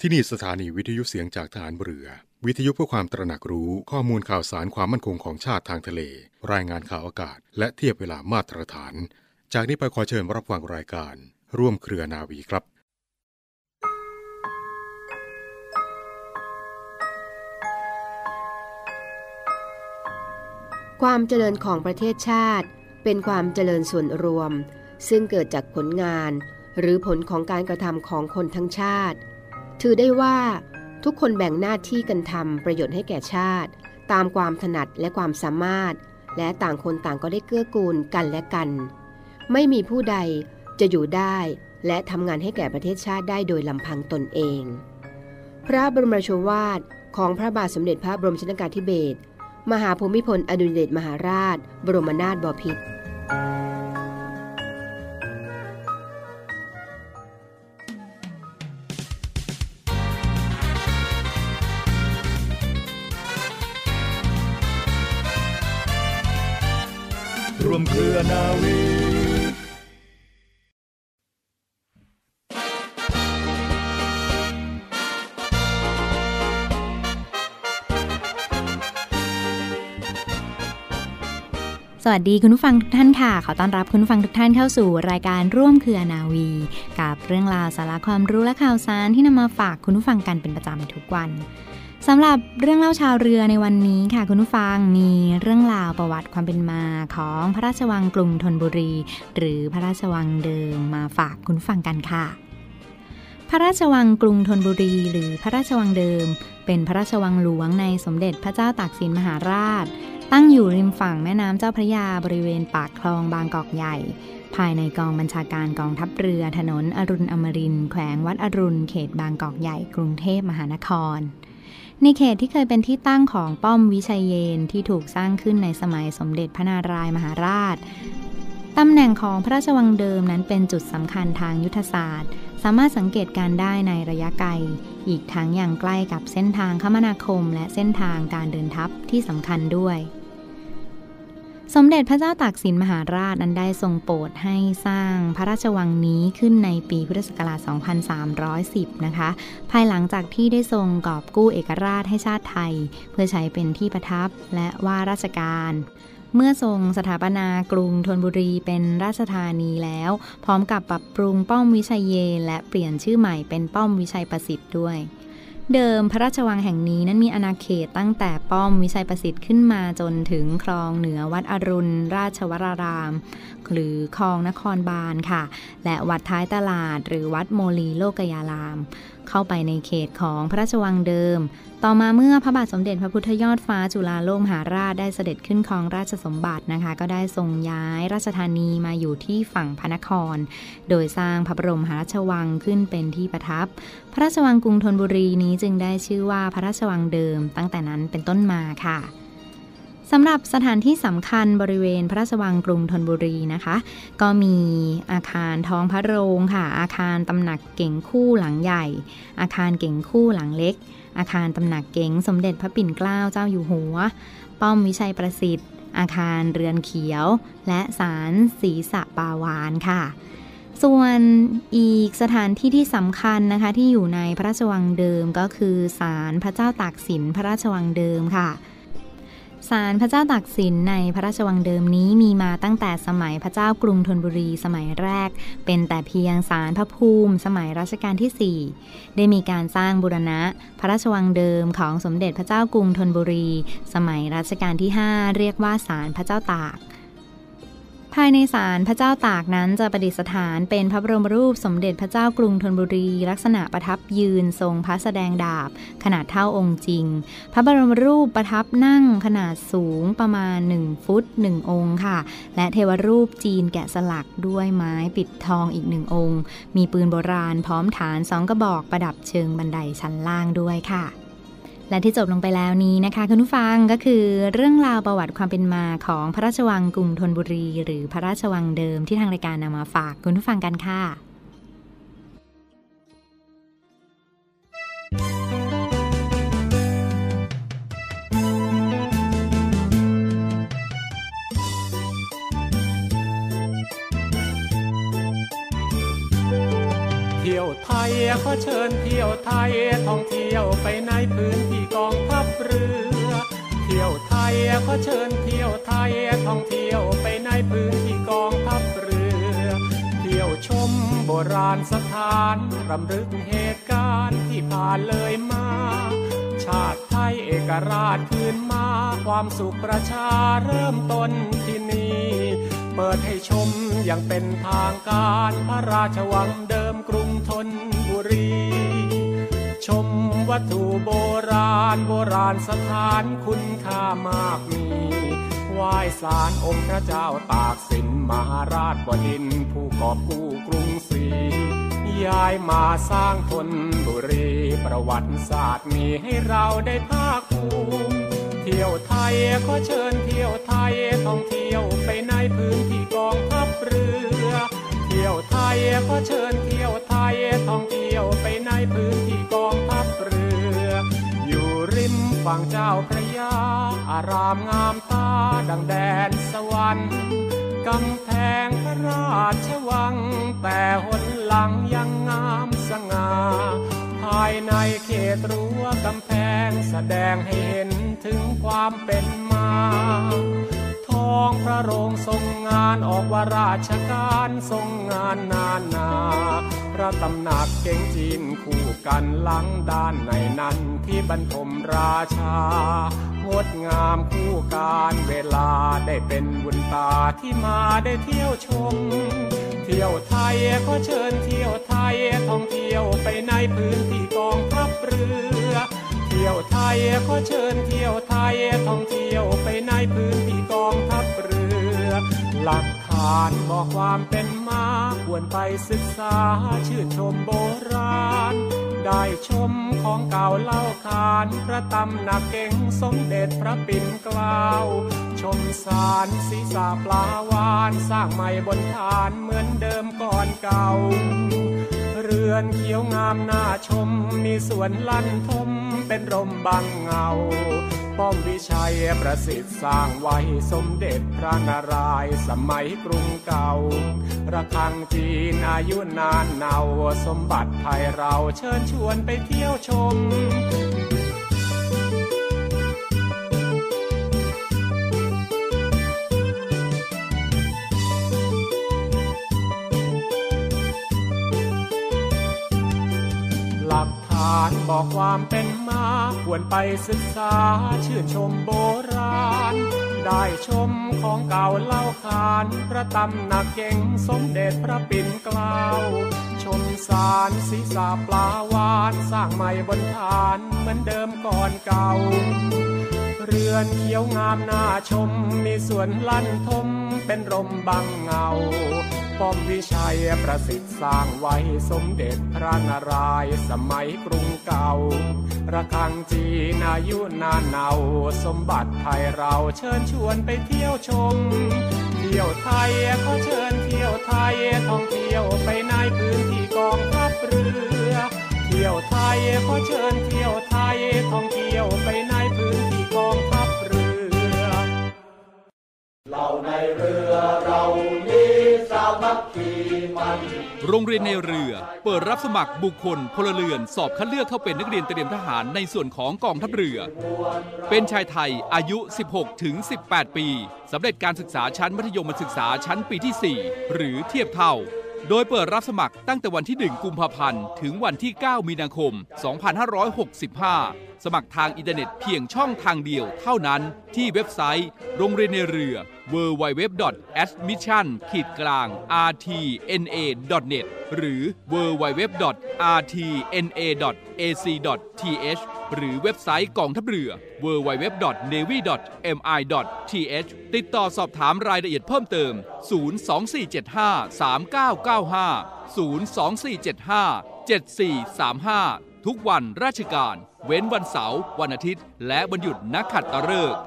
ที่นี่สถานีวิทยุเสียงจากฐานเรือ วิทยุเพื่อความตระหนักรู้ข้อมูลข่าวสารความมั่นคงของชาติทางทะเล รายงานข่าวอากาศ และเทียบเวลามาตรฐาน จากนี้ไปขอเชิญรับฟังรายการ ร่วมเครือนาวีครับความเจริญของประเทศชาติ เป็นความเจริญส่วนรวม ซึ่งเกิดจากผลงาน หรือผลของการกระทำของคนทั้งชาติ ถือได้ว่าทุกคนแบ่งหน้าที่กันทำประโยชน์ให้แก่ชาติ ตามความถนัดและความสามารถ และต่างคนต่างก็ได้เกื้อกูลกันและกัน ไม่มีผู้ใดจะอยู่ได้และทำงานให้แก่ประเทศชาติได้โดยลำพังตนเอง พระบรมราชวาทของพระบาทสมเด็จพระบรมชนกาธิเบศรมหาภูมิพลอดุลยเดชมหาราช บรมนาถบพิตร วมเครือนาวีสวัสดีคุณผู้ฟังทุกท่านค่ะ ขอต้อนรับคุณผู้ฟังทุกท่านเข้าสู่รายการร่วมเครือนาวี กับเรื่องราวสาระความรู้และข่าวสารที่นำมาฝากคุณผู้ฟังกันเป็นประจำทุกวัน สำหรับเรื่องเล่าชาวเรือในวันนี้ค่ะคุณผู้ฟังมีเรื่องราวประวัติความเป็นมาของพระราชวังกรุงธนบุรี หรือพระราชวังเดิมมาฝากคุณฟังกันค่ะ พระราชวังกรุงธนบุรี หรือพระราชวังเดิม เป็นพระราชวังหลวงในสมเด็จพระเจ้าตากสินมหาราช ตั้งอยู่ริมฝั่งแม่น้ำเจ้าพระยาบริเวณปากคลองบางกอกใหญ่ ภายในกองบัญชาการกองทัพเรือถนนอรุณอมรินแขวงวัดอรุณเขตบางกอกใหญ่กรุงเทพมหานคร ในเขตที่เคยเป็นที่ตั้งของป้อมวิชัยเยนที่ถูกสร้างขึ้นในสมัยสมเด็จพระนารายมหาราชตำแหน่งของพระราชวังเดิมนั้นเป็นจุดสำคัญทางยุทธศาสตร์ สามารถสังเกตการได้ในระยะไกล อีกทั้งอย่างใกล้กับเส้นทางคมนาคม และเส้นทางการเดินทัพที่สำคัญด้วย สมเด็จพระเจ้าตากสินมหาราชนั้นได้ทรงโปรดให้สร้างพระราชวังนี้ขึ้นในปีพุทธศักราช 2310 นะคะ ภายหลังจากที่ได้ทรงกอบกู้เอกราชให้ชาติไทย เพื่อใช้เป็นที่ประทับและว่าราชการเมื่อทรงสถาปนากรุงธนบุรีเป็นราชธานีแล้ว พร้อมกับปรับปรุงป้อมวิชัยเย และเปลี่ยนชื่อใหม่เป็นป้อมวิชัยประสิทธิ์ด้วย เดิมพระราชวังแห่งนี้นั้นมีอาณาเขตตั้งแต่ป้อมวิชัยประสิทธิ์ขึ้นมาจนถึงคลองเหนือวัดอรุณ ราชวราราม หรือคลองนครบาลค่ะ และวัดท้ายตลาดหรือวัดโมลีโลกยาราม เข้าไปในเขตของพระราชวังเดิม ต่อมาเมื่อพระบาทสมเด็จพระพุทธยอดฟ้าจุฬาโลกมหาราชได้เสด็จขึ้นครองราชสมบัตินะคะ ก็ได้ทรงย้ายราชธานีมาอยู่ที่ฝั่งพระนคร โดยสร้างพระบรมหาราชวังขึ้นเป็นที่ประทับ พระราชวังกรุงธนบุรีนี้จึงได้ชื่อว่าพระราชวังเดิม ตั้งแต่นั้นเป็นต้นมาค่ะ สำหรับสถานที่สำคัญบริเวณพระราชวังกรุงธนบุรีนะคะ ก็มีอาคารท้องพระโรงค่ะ อาคารตำหนักเก่งคู่หลังใหญ่ อาคารเก่งคู่หลังเล็ก อาคารตำหนักเก๋งสมเด็จพระปิ่นเกล้าเจ้าอยู่หัว ป้อมวิชัยประสิทธิ์ อาคารเรือนเขียว และศาลศรีสะปาวานค่ะส่วนอีกสถานที่ที่สำคัญนะคะที่อยู่ในพระราชวังเดิมก็คือศาลพระเจ้าตากสินพระราชวังเดิมค่ะ ศาลพระเจ้าตากสินในพระราชวังเดิมนี้มีมาตั้งแต่สมัยพระเจ้ากรุงธนบุรีสมัยแรก เป็นแต่เพียงศาลพระภูมิ สมัยรัชกาลที่ 4 ได้มีการสร้างบูรณะ พระราชวังเดิมของสมเด็จพระเจ้ากรุงธนบุรี สมัยรัชกาลที่ 5 เรียกว่าศาลพระเจ้าตาก ภายในศาลพระเจ้าตากนั้นจะประดิษฐานเป็นพระบรมรูปสมเด็จพระเจ้ากรุงธนบุรี ลักษณะประทับยืนทรงพระแสดงดาบ ขนาดเท่าองค์จริง พระบรมรูปประทับนั่งขนาดสูงประมาณ 1 ฟุต 1 องค์ค่ะ และเทวรูปจีนแกะสลักด้วยไม้ปิดทองอีกหนึ่งองค์ มีปืนโบราณพร้อมฐานสองกระบอกประดับเชิงบันไดชั้นล่างด้วยค่ะ และที่จบลงไปแล้วนี้นะคะคุณผู้ฟังก็คือเรื่องราวประวัติความเป็นมาของพระราชวังกรุงธนบุรี หรือพระราชวังเดิมที่ทางรายการนำมาฝากคุณผู้ฟังกันค่ะเที่ยวไทยขอเชิญเที่ยวไทยท่องเที่ยวไปในพื้น เชิญเที่ยวไทยท่องเที่ยวไปในพื้นที่กองทัพเรือ เที่ยวชมโบราณสถานรำลึกเหตุการณ์ที่ผ่านเลยมา ชาติไทยเอกราชคืนมาความสุขประชาเริ่มต้นที่นี่เปิดให้ชมอย่างเป็นทางการพระราชวังเดิมกรุงธนบุรี ชมวัตถุโบราณ โบราณสถานคุณค่ามากมีไหว้สารองค์พระเจ้าตากสินมหาราชบดินผู้กอบกู้กรุงศรีย้ายมาสร้างธนบุรีประวัติศาสตร์มีให้เราได้ภาคภูมิเที่ยวไทยขอเชิญเที่ยวไทยท่องเที่ยวไปในพื้นที่กองทัพเรือ ที่ยวไทยขอเชิญเที่ยวไทยท่องเที่ยวไปในพื้นที่กองทัพเรือ อยู่ริมฝั่งเจ้าพระยา อารามงามตาดังแดนสวรรค์กำแพงพระราชวัง แต่หนหลังยังงามสง่าภายในเขตรั้วกำแพงแสดงให้เห็นถึงความเป็นมา องพระโรงทรงงานออกว่าราชการทรงงานนานา พระตำหนักเก่งจีนคู่กันหลังด้านในนั้นที่บรรทมราชางดงามคู่การเวลาได้เป็นบุญตาที่มาได้เที่ยวชม เที่ยวไทยขอเชิญเที่ยวไทยท่องเที่ยวไปในพื้นที่กองทัพเรือเที่ยวไทยขอเชิญเที่ยวไทยท่องเที่ยวไปในพื้น หลักฐานบอกความเป็นมาควรไปศึกษาชื่นชมโบราณ ได้ชมของเก่าเล่าขานพระตำหนักเก่งสมเด็จพระปิ่นเกล้า ชมสารศีรษะปลาวาน สร้างใหม่บนฐานเหมือนเดิมก่อนเก่า รือนเขียวงามน่าชม มีสวนลั่นทมเป็นร่มบังเงา ป้อมวิชัยประสิทธิ์สร้างไว้สมเด็จพระนารายณ์สมัยกรุงเก่า ระฆังจีนอายุนานเนาสมบัติไทยเราเชิญชวนไปเที่ยวชมานบอกความเป็นมาควรไปศึกษาชื่นชมโบราณ ได้ชมของเก่าเล่าขาน พระตำหนักเก่งสมเด็จพระปิ่นเกล้า ชมสารศีรษะปลาวาน สร้างใหม่บนฐานเหมือนเดิมก่อนเก่า เรือนเขียวงามน่าชม มีสวนลั่นทมเป็นรมบังเงา ป้อมวิชัยประสิทธิ์สร้างไว้สมเด็จพระนารายณ์สมัยกรุงเก่า ระฆังจีนอายุนานเนาสมบัติไทยเราเชิญชวนไปเที่ยวชม เที่ยวไทยขอเชิญเที่ยวไทยท่องเที่ยวไปในพื้นที่กองทัพเรือ ที่ยวไทยขอเชิญเที่ยวไทยท่องเที่ยวไปในพื้นที่กองทัพเรือ เราในเรือเรามีสามัคคีมั่น โรงเรียนนายเรือเปิดรับสมัครบุคคลพลเรือนสอบคัดเลือกเข้าเป็นนักเรียนเตรียมทหารในส่วนของกองทัพเรือ เป็นชายไทยอายุ 16 ถึง 18 ปีสำเร็จการศึกษาชั้นมัธยมศึกษาชั้นปีที่ 4 หรือเทียบเท่า โดยเปิดรับสมัครตั้งแต่วันที่ 1 กุมภาพันธ์ ถึงวันที่ 9 มีนาคม 2565สมัครทางอินเทอร์เน็ตเพียงช่องทางเดียวเท่านั้นที่เว็บไซต์ โรงเรียนในเรือ www.admission-rtna.net หรือ www.rtna.ac.th หรือเว็บไซต์กองทัพเรือ www.navy.mi.th ติดต่อสอบถามรายละเอียดเพิ่มเติม 024753995 024757435 ทุกวันราชการ เว้นวันเสาร์วันอาทิตย์ และวันหยุดนักขัดตะฤกษ์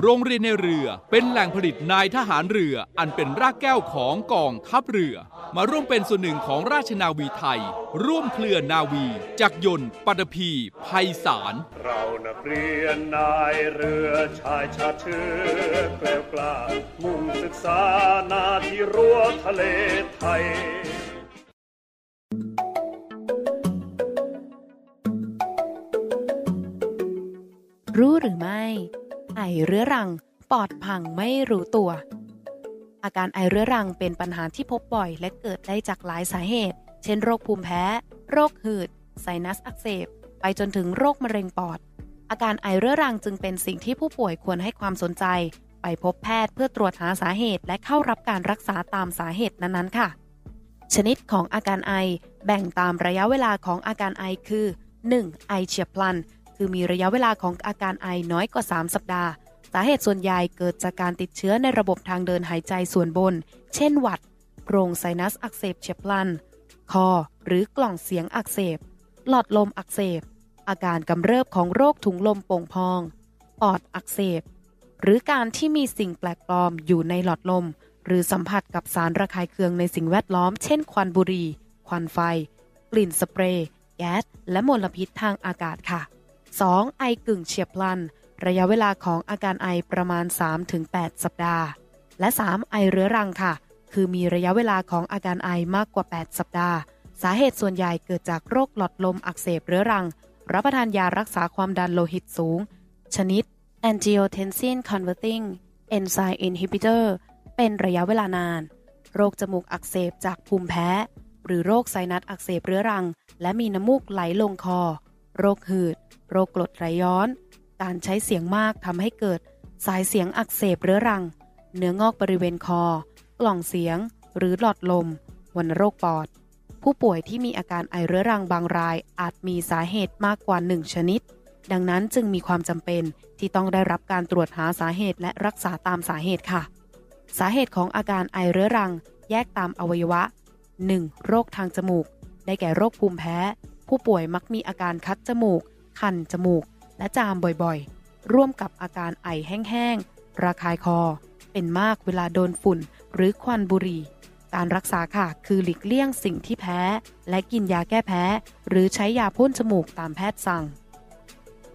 โรงเรียนในเรือเป็นแหล่งผลิตนายทหารเรือ อันเป็นรากแก้วของกองทัพเรือ มาร่วมเป็นส่วนหนึ่งของราชนาวีไทย ร่วมเคลื่อนนาวีจักรยนต์ปัตภีภัยสาร เรานักเรียนนายเรือชายชาเชื้อแกล้วกล้ามุ่งศึกษานาที่รั้วทะเลไทย อเรื้อรัง ปอดพังไม่รู้ตัว อาการไอเรื้อรังเป็นปัญหาที่พบบ่อย และเกิดได้จากหลายสาเหตุ เช่น โรคภูมิแพ้ โรคหืด ไซนัสอักเสบ ไปจนถึงโรคมะเร็งปอด อาการไอเรื้อรังจึงเป็นสิ่งที่ผู้ป่วยควรให้ความสนใจ ไปพบแพทย์เพื่อตรวจหาสาเหตุ และเข้ารับการรักษาตามสาเหตุนั้นๆ ค่ะ ชนิดของอาการไอแบ่งตามระยะเวลาของอาการไอคือ 1. ไอเฉียบพลัน คือมีระยะเวลาของอาการไอน้อยกว่า 3 สัปดาห์ สาเหตุส่วนใหญ่เกิดจากการติดเชื้อในระบบทางเดินหายใจส่วนบน เช่นหวัดโพรงไซนัสอักเสบเฉียบพลัน คอ หรือกล่องเสียงอักเสบ หลอดลมอักเสบ อาการกำเริบของโรคถุงลมโป่งพอง ปอดอักเสบ หรือการที่มีสิ่งแปลกปลอมอยู่ในหลอดลม หรือสัมผัสกับสารระคายเคืองในสิ่งแวดล้อม เช่น ควันบุหรี่ ควันไฟ กลิ่นสเปรย์ แก๊ส และมลพิษทางอากาศค่ะ 2. ไอกึ่งเฉียบพลัน ระยะเวลาของอาการไอประมาณ 3-8 สัปดาห์ และ 3. ไอเรื้อรังค่ะ คือมีระยะเวลาของอาการไอมากกว่า 8 สัปดาห์ สาเหตุส่วนใหญ่เกิดจากโรคหลอดลมอักเสบเรื้อรัง รับประทานยารักษาความดันโลหิตสูง ชนิด angiotensin converting enzyme inhibitor เป็นระยะเวลานาน โรคจมูกอักเสบจากภูมิแพ้ หรือโรคไซนัสอักเสบเรื้อรัง และมีน้ำมูกไหลลงคอ โรคหืด โรคกรดไหลย้อน การใช้เสียงมากทำให้เกิดสายเสียงอักเสบเรื้อรัง เนื้องอกบริเวณคอ กล่องเสียง หรือหลอดลมวัณโรคปอด ผู้ป่วยที่มีอาการไอเรื้อรังบางรายอาจมีสาเหตุมากกว่า 1 ชนิด ดังนั้นจึงมีความจำเป็นที่ต้องได้รับการตรวจหาสาเหตุและรักษาตามสาเหตุค่ะ สาเหตุของอาการไอเรื้อรังแยกตามอวัยวะ 1. โรคทางจมูก ได้แก่โรคภูมิแพ้ ผู้ป่วยมักมีอาการคัดจมูก คันจมูก และจามบ่อยๆ ร่วมกับอาการไอแห้งๆ ระคายคอ เป็นมากเวลาโดนฝุ่นหรือควันบุหรี่ การรักษาค่ะคือหลีกเลี่ยงสิ่งที่แพ้ และกินยาแก้แพ้ หรือใช้ยาพ่นจมูกตามแพทย์สั่ง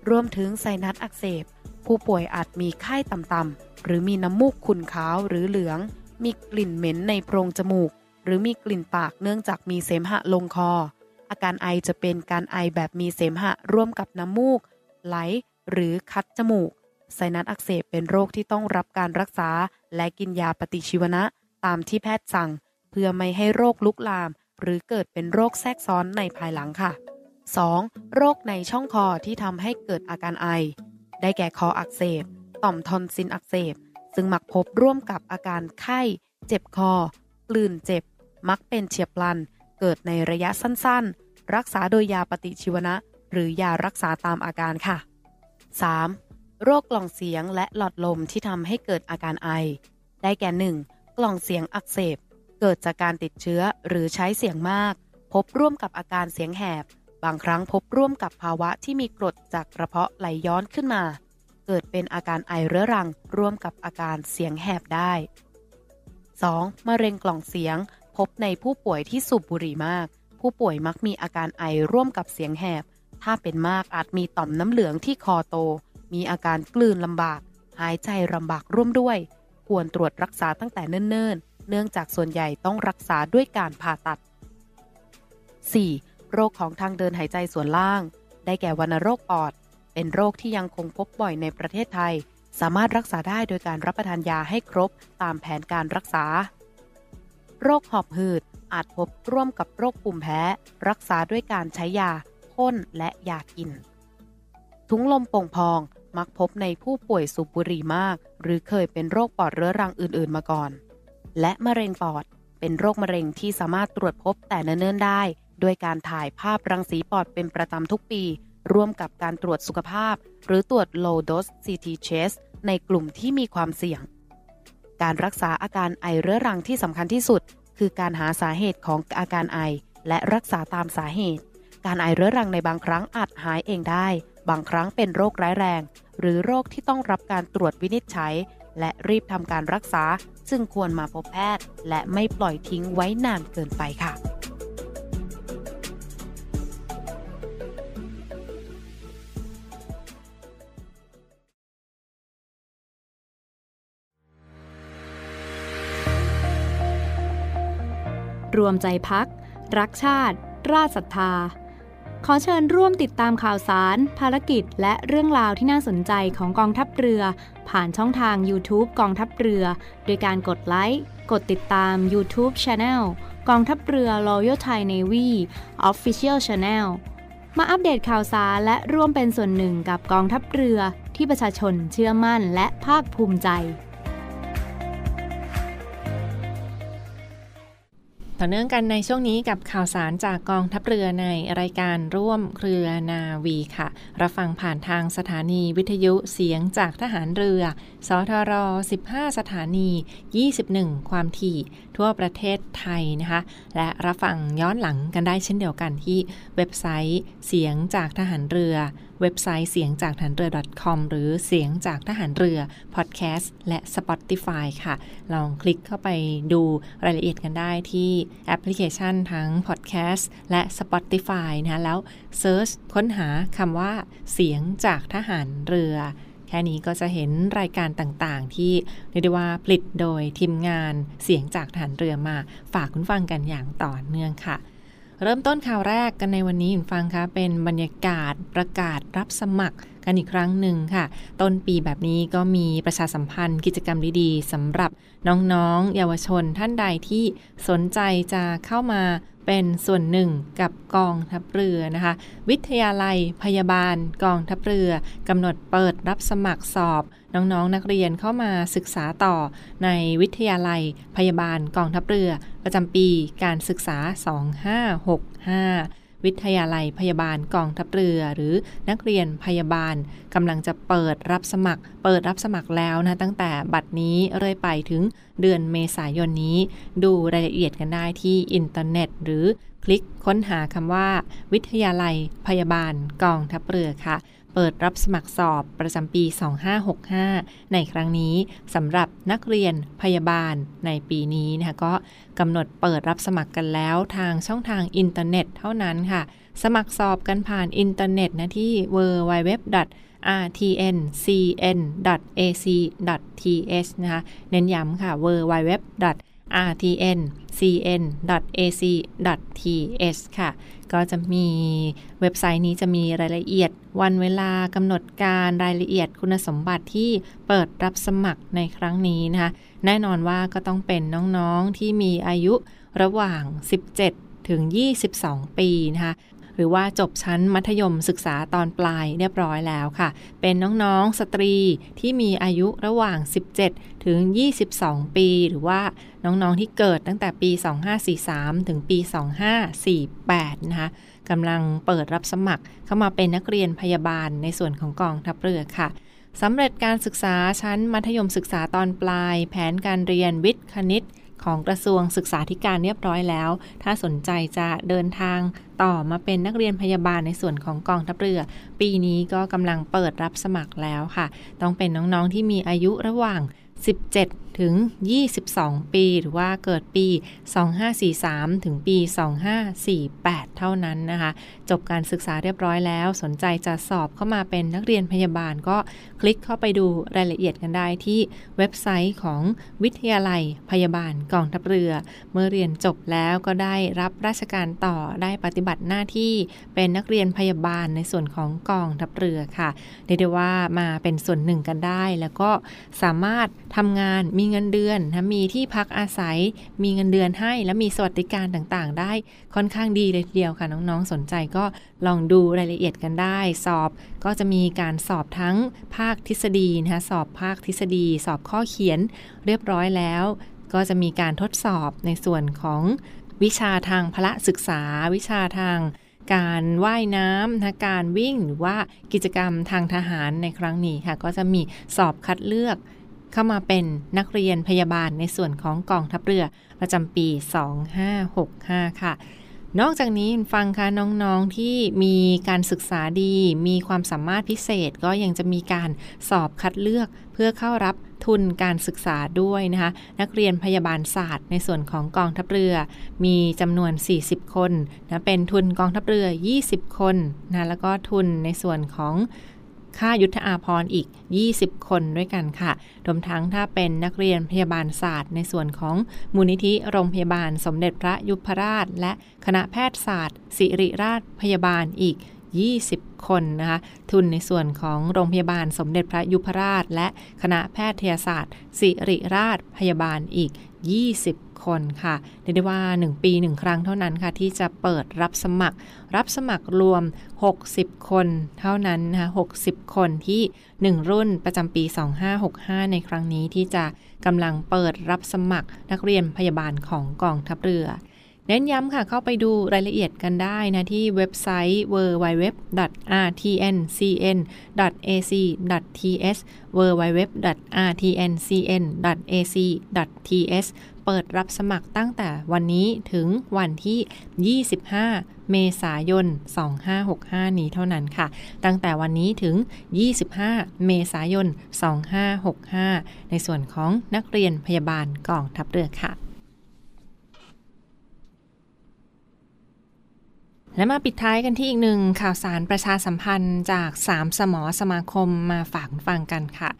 รวมถึงไซนัสอักเสบ ผู้ป่วยอาจมีไข้ต่ำๆ หรือมีน้ำมูกขุ่นขาวหรือเหลือง มีกลิ่นเหม็นในโพรงจมูก หรือมีกลิ่นปากเนื่องจากมีเสมหะลงคอ อาการไอจะเป็นการไอแบบมีเสมหะร่วมกับน้ำมูก ไหล หรือคัดจมูก ไซนัสอักเสบเป็นโรคที่ต้องรับการรักษา และกินยาปฏิชีวนะ ตามที่แพทย์สั่ง เพื่อไม่ให้โรคลุกลาม หรือเกิดเป็นโรคแทรกซ้อนในภายหลังค่ะ 2. โรคในช่องคอที่ทำให้เกิดอาการไอ ได้แก่คออักเสบ ต่อมทอนซิลอักเสบ ซึ่งมักพบร่วมกับอาการไข้ เจ็บคอ กลืนเจ็บ มักเป็นเฉียบพลัน เกิดในระยะสั้นๆ รักษาโดยยาปฏิชีวนะ หรือยารักษาตามอาการค่ะ 3. โรคกล่องเสียงและหลอดลมที่ทำให้เกิดอาการไอ ได้แก่ 1. กล่องเสียงอักเสบ เกิดจากการติดเชื้อหรือใช้เสียงมาก พบร่วมกับอาการเสียงแหบ บางครั้งพบร่วมกับภาวะที่มีกรดจากกระเพาะไหลย้อนขึ้นมา เกิดเป็นอาการไอเรื้อรังร่วมกับอาการเสียงแหบได้ 2. มะเร็งกล่องเสียง พบในผู้ป่วยที่สูบบุหรี่มาก ผู้ป่วยมักมีอาการไอร่วมกับเสียงแหบ ถ้าเป็นมากอาจมีต่อมน้ำเหลืองที่คอโต มีอาการกลืนลำบาก หายใจลำบากร่วมด้วย ควรตรวจรักษาตั้งแต่เนิ่นๆ เนื่องจากส่วนใหญ่ต้องรักษาด้วยการผ่าตัด 4. โรคของทางเดินหายใจส่วนล่าง ได้แก่วัณโรคปอด เป็นโรคที่ยังคงพบบ่อยในประเทศไทย สามารถรักษาได้โดยการรับประทานยาให้ครบตามแผนการรักษา โรคหอบหืดอาจพบร่วมกับโรคปุ่มแพ้ รักษาด้วยการใช้ยาพ่นและยากิน ทุงลมโป่งพองมักพบในผู้ป่วยสูบบุหรี่มาก หรือเคยเป็นโรคปอดเรื้อรังอื่นๆมาก่อน และมะเร็งปอด เป็นโรคมะเร็งที่สามารถตรวจพบแต่เนิ่นๆได้ ด้วยการถ่ายภาพรังสีปอดเป็นประจำทุกปี ร่วมกับการตรวจสุขภาพ หรือตรวจ low dose CT chest ในกลุ่มที่มีความเสี่ยง การรักษาอาการไอเรื้อรังที่สำคัญที่สุด คือการหาสาเหตุของอาการไอ และรักษาตามสาเหตุ การไอเรื้อรังในบางครั้งอาจหายเองได้ บางครั้งเป็นโรคร้ายแรง หรือโรคที่ต้องรับการตรวจวินิจฉัย และรีบทำการรักษา ซึ่งควรมาพบแพทย์ และไม่ปล่อยทิ้งไว้นานเกินไปค่ะ รวมใจพัก รักชาติ ราชศรัทธา ขอเชิญร่วมติดตามข่าวสาร ภารกิจ และเรื่องราวที่น่าสนใจของกองทัพเรือ ผ่านช่องทาง YouTube กองทัพเรือ โดยการกดไลค์กดติดตาม YouTube Channel กองทัพเรือ Royal Thai Navy Official Channel มาอัปเดตข่าวสารและร่วมเป็นส่วนหนึ่งกับกองทัพเรือที่ประชาชนเชื่อมั่นและภาคภูมิใจ ต่อเนื่องกันในช่วงนี้กับข่าวสารจากกองทัพเรือในรายการร่วมเครือนาวีค่ะ รับฟังผ่านทางสถานีวิทยุเสียงจากทหารเรือ สทร 15 สถานี 21 ความถี่ทั่วประเทศไทยนะคะ และรับฟังย้อนหลังกันได้เช่นเดียวกันที่เว็บไซต์เสียงจากทหารเรือ เว็บไซต์เสียงจากทหารเรือ .com หรือเสียงจากทหารเรือ Podcast และ Spotify ค่ะ ลองคลิกเข้าไปดูรายละเอียดกันได้ที่แอปพลิเคชันทั้ง Podcast และ Spotify นะแล้ว search ค้นหาคำว่าเสียงจากทหารเรือแค่นี้ก็จะเห็นรายการต่างๆ ที่เรียกได้ว่าผลิตโดยทีมงานเสียงจากทหารเรือมาฝากคุณฟังกันอย่างต่อเนื่องค่ะ เริ่มต้นข่าวแรกกันในวันนี้คุณฟังคะเป็นบรรยากาศประกาศรับสมัครกันอีกครั้งหนึ่งค่ะ ต้นปีแบบนี้ก็มีประชาสัมพันธ์กิจกรรมดีๆสำหรับน้องๆ เยาวชนท่านใดที่สนใจจะเข้ามาเป็นส่วนหนึ่งกับกองทัพเรือนะคะ วิทยาลัยพยาบาลกองทัพเรือกำหนดเปิดรับสมัครสอบ น้องๆนนักเรียนเข้ามาศึกษาต่อในวิทยาลัยพยาบาลกองทัพเรือ ประจำปีการศึกษา 2565 วิทยาลัยพยาบาลกองทัพเรือ หรือนักเรียนพยาบาลกำลังจะเปิดรับสมัคร เปิดรับสมัครแล้วนะตั้งแต่บัดนี้เรื่อยไปถึงเดือนเมษายนนี้ ดูรายละเอียดกันได้ที่อินเทอร์เน็ต หรือคลิกค้นหาคำว่า วิทยาลัยพยาบาลกองทัพเรือค่ะ เปิดรับสมัครสอบประจำปี 2565 ในครั้งนี้สำหรับนักเรียนพยาบาลในปีนี้นะคะก็กำหนดเปิดรับสมัครกันแล้วทางช่องทางอินเทอร์เน็ตเท่านั้นค่ะ สมัครสอบกันผ่านอินเทอร์เน็ตนะที่ www rtn.cn.ac.th นะคะ เน้นย้ำค่ะ www rtncn.ac.th ค่ะ ก็จะมีเว็บไซต์นี้จะมีรายละเอียด วันเวลากำหนดการรายละเอียดคุณสมบัติที่เปิดรับสมัครในครั้งนี้นะคะ แน่นอนว่าก็ต้องเป็นน้องๆที่มีอายุระหว่าง 17 ถึง 22 ปีนะคะ หรือว่าจบชั้นมัธยมศึกษาตอนปลายเรียบร้อยแล้วค่ะ เป็นน้องๆสตรีที่มีอายุระหว่าง 17 ถึง 22 ปี หรือว่าน้องๆที่เกิดตั้งแต่ปี 2543 ถึงปี 2548 นะคะกำลังเปิดรับสมัครเข้ามาเป็นนักเรียนพยาบาลในส่วนของกองทัพเรือค่ะสำเร็จการศึกษาชั้นมัธยมศึกษาตอนปลาย แผนการเรียนวิทย์คณิต ของกระทรวงศึกษาธิการเรียบร้อยแล้ว ถ้าสนใจจะเดินทางต่อมาเป็นนักเรียนพยาบาลในส่วนของกองทัพเรือ ปีนี้ก็กำลังเปิดรับสมัครแล้วค่ะ ต้องเป็นน้องๆที่มีอายุระหว่าง 17 ถึง 22 ปี หรือว่าเกิดปี 2543 ถึงปี 2548 เท่านั้นนะคะ จบการศึกษาเรียบร้อยแล้ว สนใจจะสอบเข้ามาเป็นนักเรียนพยาบาลก็คลิกเข้าไปดูรายละเอียดกันได้ที่เว็บไซต์ของวิทยาลัยพยาบาลกองทัพเรือ เมื่อเรียนจบแล้วก็ได้รับราชการต่อได้ปฏิบัติหน้าที่เป็นนักเรียนพยาบาลในส่วนของกองทัพเรือค่ะเรียกได้ว่ามาเป็นส่วนหนึ่งกันได้ แล้วก็สามารถทำงานมีเงินเดือนนะมีที่พักอาศัย มีเงินเดือนให้ และมีสวัสดิการต่างๆ ได้ค่อนข้างดีเลยทีเดียวค่ะ น้องๆ สนใจก็ลองดูรายละเอียดกันได้ สอบก็จะมีการสอบทั้งภาคทฤษฎีนะคะสอบภาคทฤษฎี สอบข้อเขียนเรียบร้อยแล้ว ก็จะมีการทดสอบในส่วนของวิชาทางพละศึกษา วิชาทางการว่ายน้ำนะการวิ่งหรือว่ากิจกรรมทางทหารในครั้งนี้ค่ะ ก็จะมีสอบคัดเลือก เข้ามาเป็นนักเรียนพยาบาลในส่วนของกองทัพเรือประจำปี 2565 ค่ะ นอกจากนี้ฟังค่ะน้องๆที่มีการศึกษาดี มีความสามารถพิเศษก็ยังจะมีการสอบคัดเลือกเพื่อเข้ารับทุนการศึกษาด้วยนะคะ นักเรียนพยาบาลศาสตร์ในส่วนของกองทัพเรือ มีจำนวน 40 คนนะเป็นทุนกองทัพเรือ 20 คนนะแล้วก็ทุนในส่วนของ ค่ายุทธอาพรอีก 20 คนด้วยกันค่ะรวมทั้งถ้าเป็นนักเรียนพยาบาลศาสตร์ ในส่วนของมูลนิธิโรงพยาบาลสมเด็จพระยุพราช และคณะแพทยศาสตร์ ศิริราชพยาบาลอีก 20 คนนะคะทุนในส่วนของโรงพยาบาลสมเด็จพระยุพราช และคณะแพทยศาสตร์ ศิริราชพยาบาลอีก 20 คนค่ะเรียกได้ว่า 1 ปี 1 ครั้งเท่านั้นค่ะ ที่จะเปิดรับสมัคร รับสมัครรวม 60 คนเท่านั้นนะคะ60 คนที่ 1 รุ่นประจำปี 2565 ในครั้งนี้ที่จะกำลังเปิดรับสมัครนักเรียนพยาบาลของกองทัพเรือ เน้นย้ำค่ะเข้าไปดูรายละเอียดกันได้นะที่เว็บไซต์ www.rtncn.ac.th www.rtncn.ac.th เปิดรับสมัครตั้งแต่วันนี้ถึงวันที่ 25 เมษายน 2565 นี้เท่านั้นค่ะ ตั้งแต่วันนี้ถึง 25 เมษายน 2565 ในส่วนของนักเรียนพยาบาลกองทัพเรือค่ะ และมาปิดท้ายกันที่อีกหนึ่งข่าวสารประชาสัมพันธ์จาก 3 สมอสมาคมมาฝากฟังกันค่ะ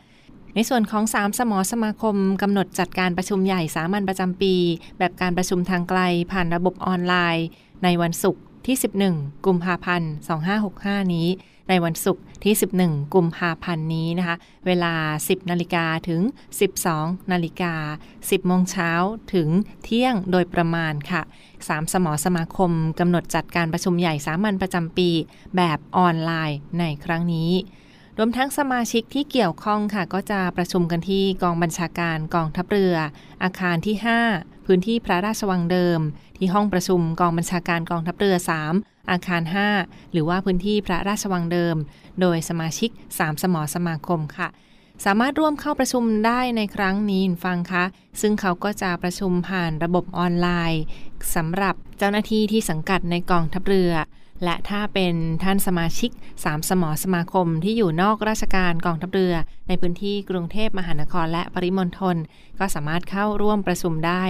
ในส่วนของ 3 สมอสมาคมกำหนดจัดการประชุมใหญ่สามัญประจำปี แบบการประชุมทางไกลผ่านระบบออนไลน์ ในวันศุกร์ ที่ 11 กุมภาพันธ์ 2565 นี้ ในวันศุกร์ที่ 11 กุมภาพันธ์นี้นะคะ เวลา 10 นาฬิกาถึง 12 นาฬิกา 10 โมงเช้าถึงเที่ยงโดยประมาณค่ะสามสมอสมาคมกำหนดจัดการประชุมใหญ่สามัญประจำปีแบบออนไลน์ในครั้งนี้รวมทั้งสมาชิกที่เกี่ยวข้องค่ะ ก็จะประชุมกันที่กองบัญชาการกองทัพเรือ อาคารที่ 5 พื้นที่พระราชวังเดิม ที่ห้องประชุมกองบัญชาการกองทัพเรือ 3 อาคาร 5 หรือว่าพื้นที่พระราชวังเดิม โดยสมาชิก 3 สมอสมาคมค่ะ สามารถร่วมเข้าประชุมได้ในครั้งนี้ฟังคะ ซึ่งเขาก็จะประชุมผ่านระบบออนไลน์สำหรับเจ้าหน้าที่ที่สังกัดในกองทัพเรือ และถ้าเป็นท่านสมาชิก3สมอสมาคมที่อยู่นอกราชการกองทัพเรือ ในพื้นที่กรุงเทพมหานครและปริมณฑลก็สามารถเข้าร่วมประชุมได้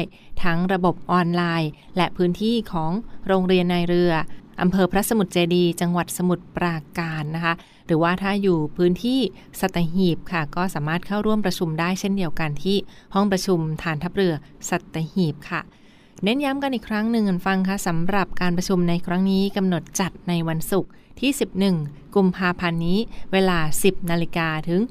ทั้งระบบออนไลน์ และพื้นที่ของโรงเรียนในเรือ อำเภอพระสมุทรเจดี จังหวัดสมุทรปราการนะคะ หรือว่าถ้าอยู่พื้นที่สัตหีบค่ะ ก็สามารถเข้าร่วมประชุมได้เช่นเดียวกันที่ห้องประชุมฐานทัพเรือสัตหีบค่ะเน้นย้ำกันอีกครั้งหนึ่งฟังค่ะสำหรับการประชุมในครั้งนี้กำหนดจัดในวันศุกร์ ที่ 11 กุมภาพันธ์นี้ เวลา 10 นาฬิกาถึง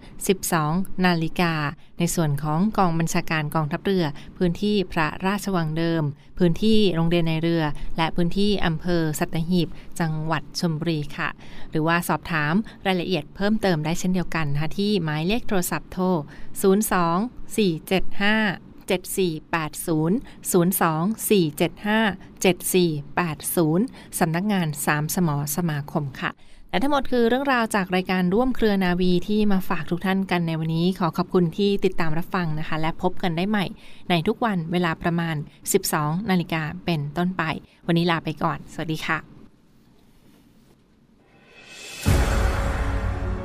12 นาฬิกา ในส่วนของกองบัญชาการกองทัพเรือ พื้นที่พระราชวังเดิม พื้นที่โรงเรียนในเรือ และพื้นที่อำเภอสัตหีบ จังหวัดชลบุรีค่ะ หรือว่าสอบถามรายละเอียดเพิ่มเติมได้เช่นเดียวกันนะคะที่หมายเลขโทรศัพท์โทร 02 475 7480 02475 7480 สำนักงาน 3 สมอสมาคมค่ะ และทั้งหมดคือเรื่องราวจากรายการร่วมเครือนาวีที่มาฝากทุกท่านกันในวันนี้ขอขอบคุณที่ติดตามรับฟังนะคะ และพบกันได้ใหม่ ในทุกวันเวลาประมาณ 12 นาฬิกาเป็นต้นไป วันนี้ลาไปก่อน สวัสดีค่ะ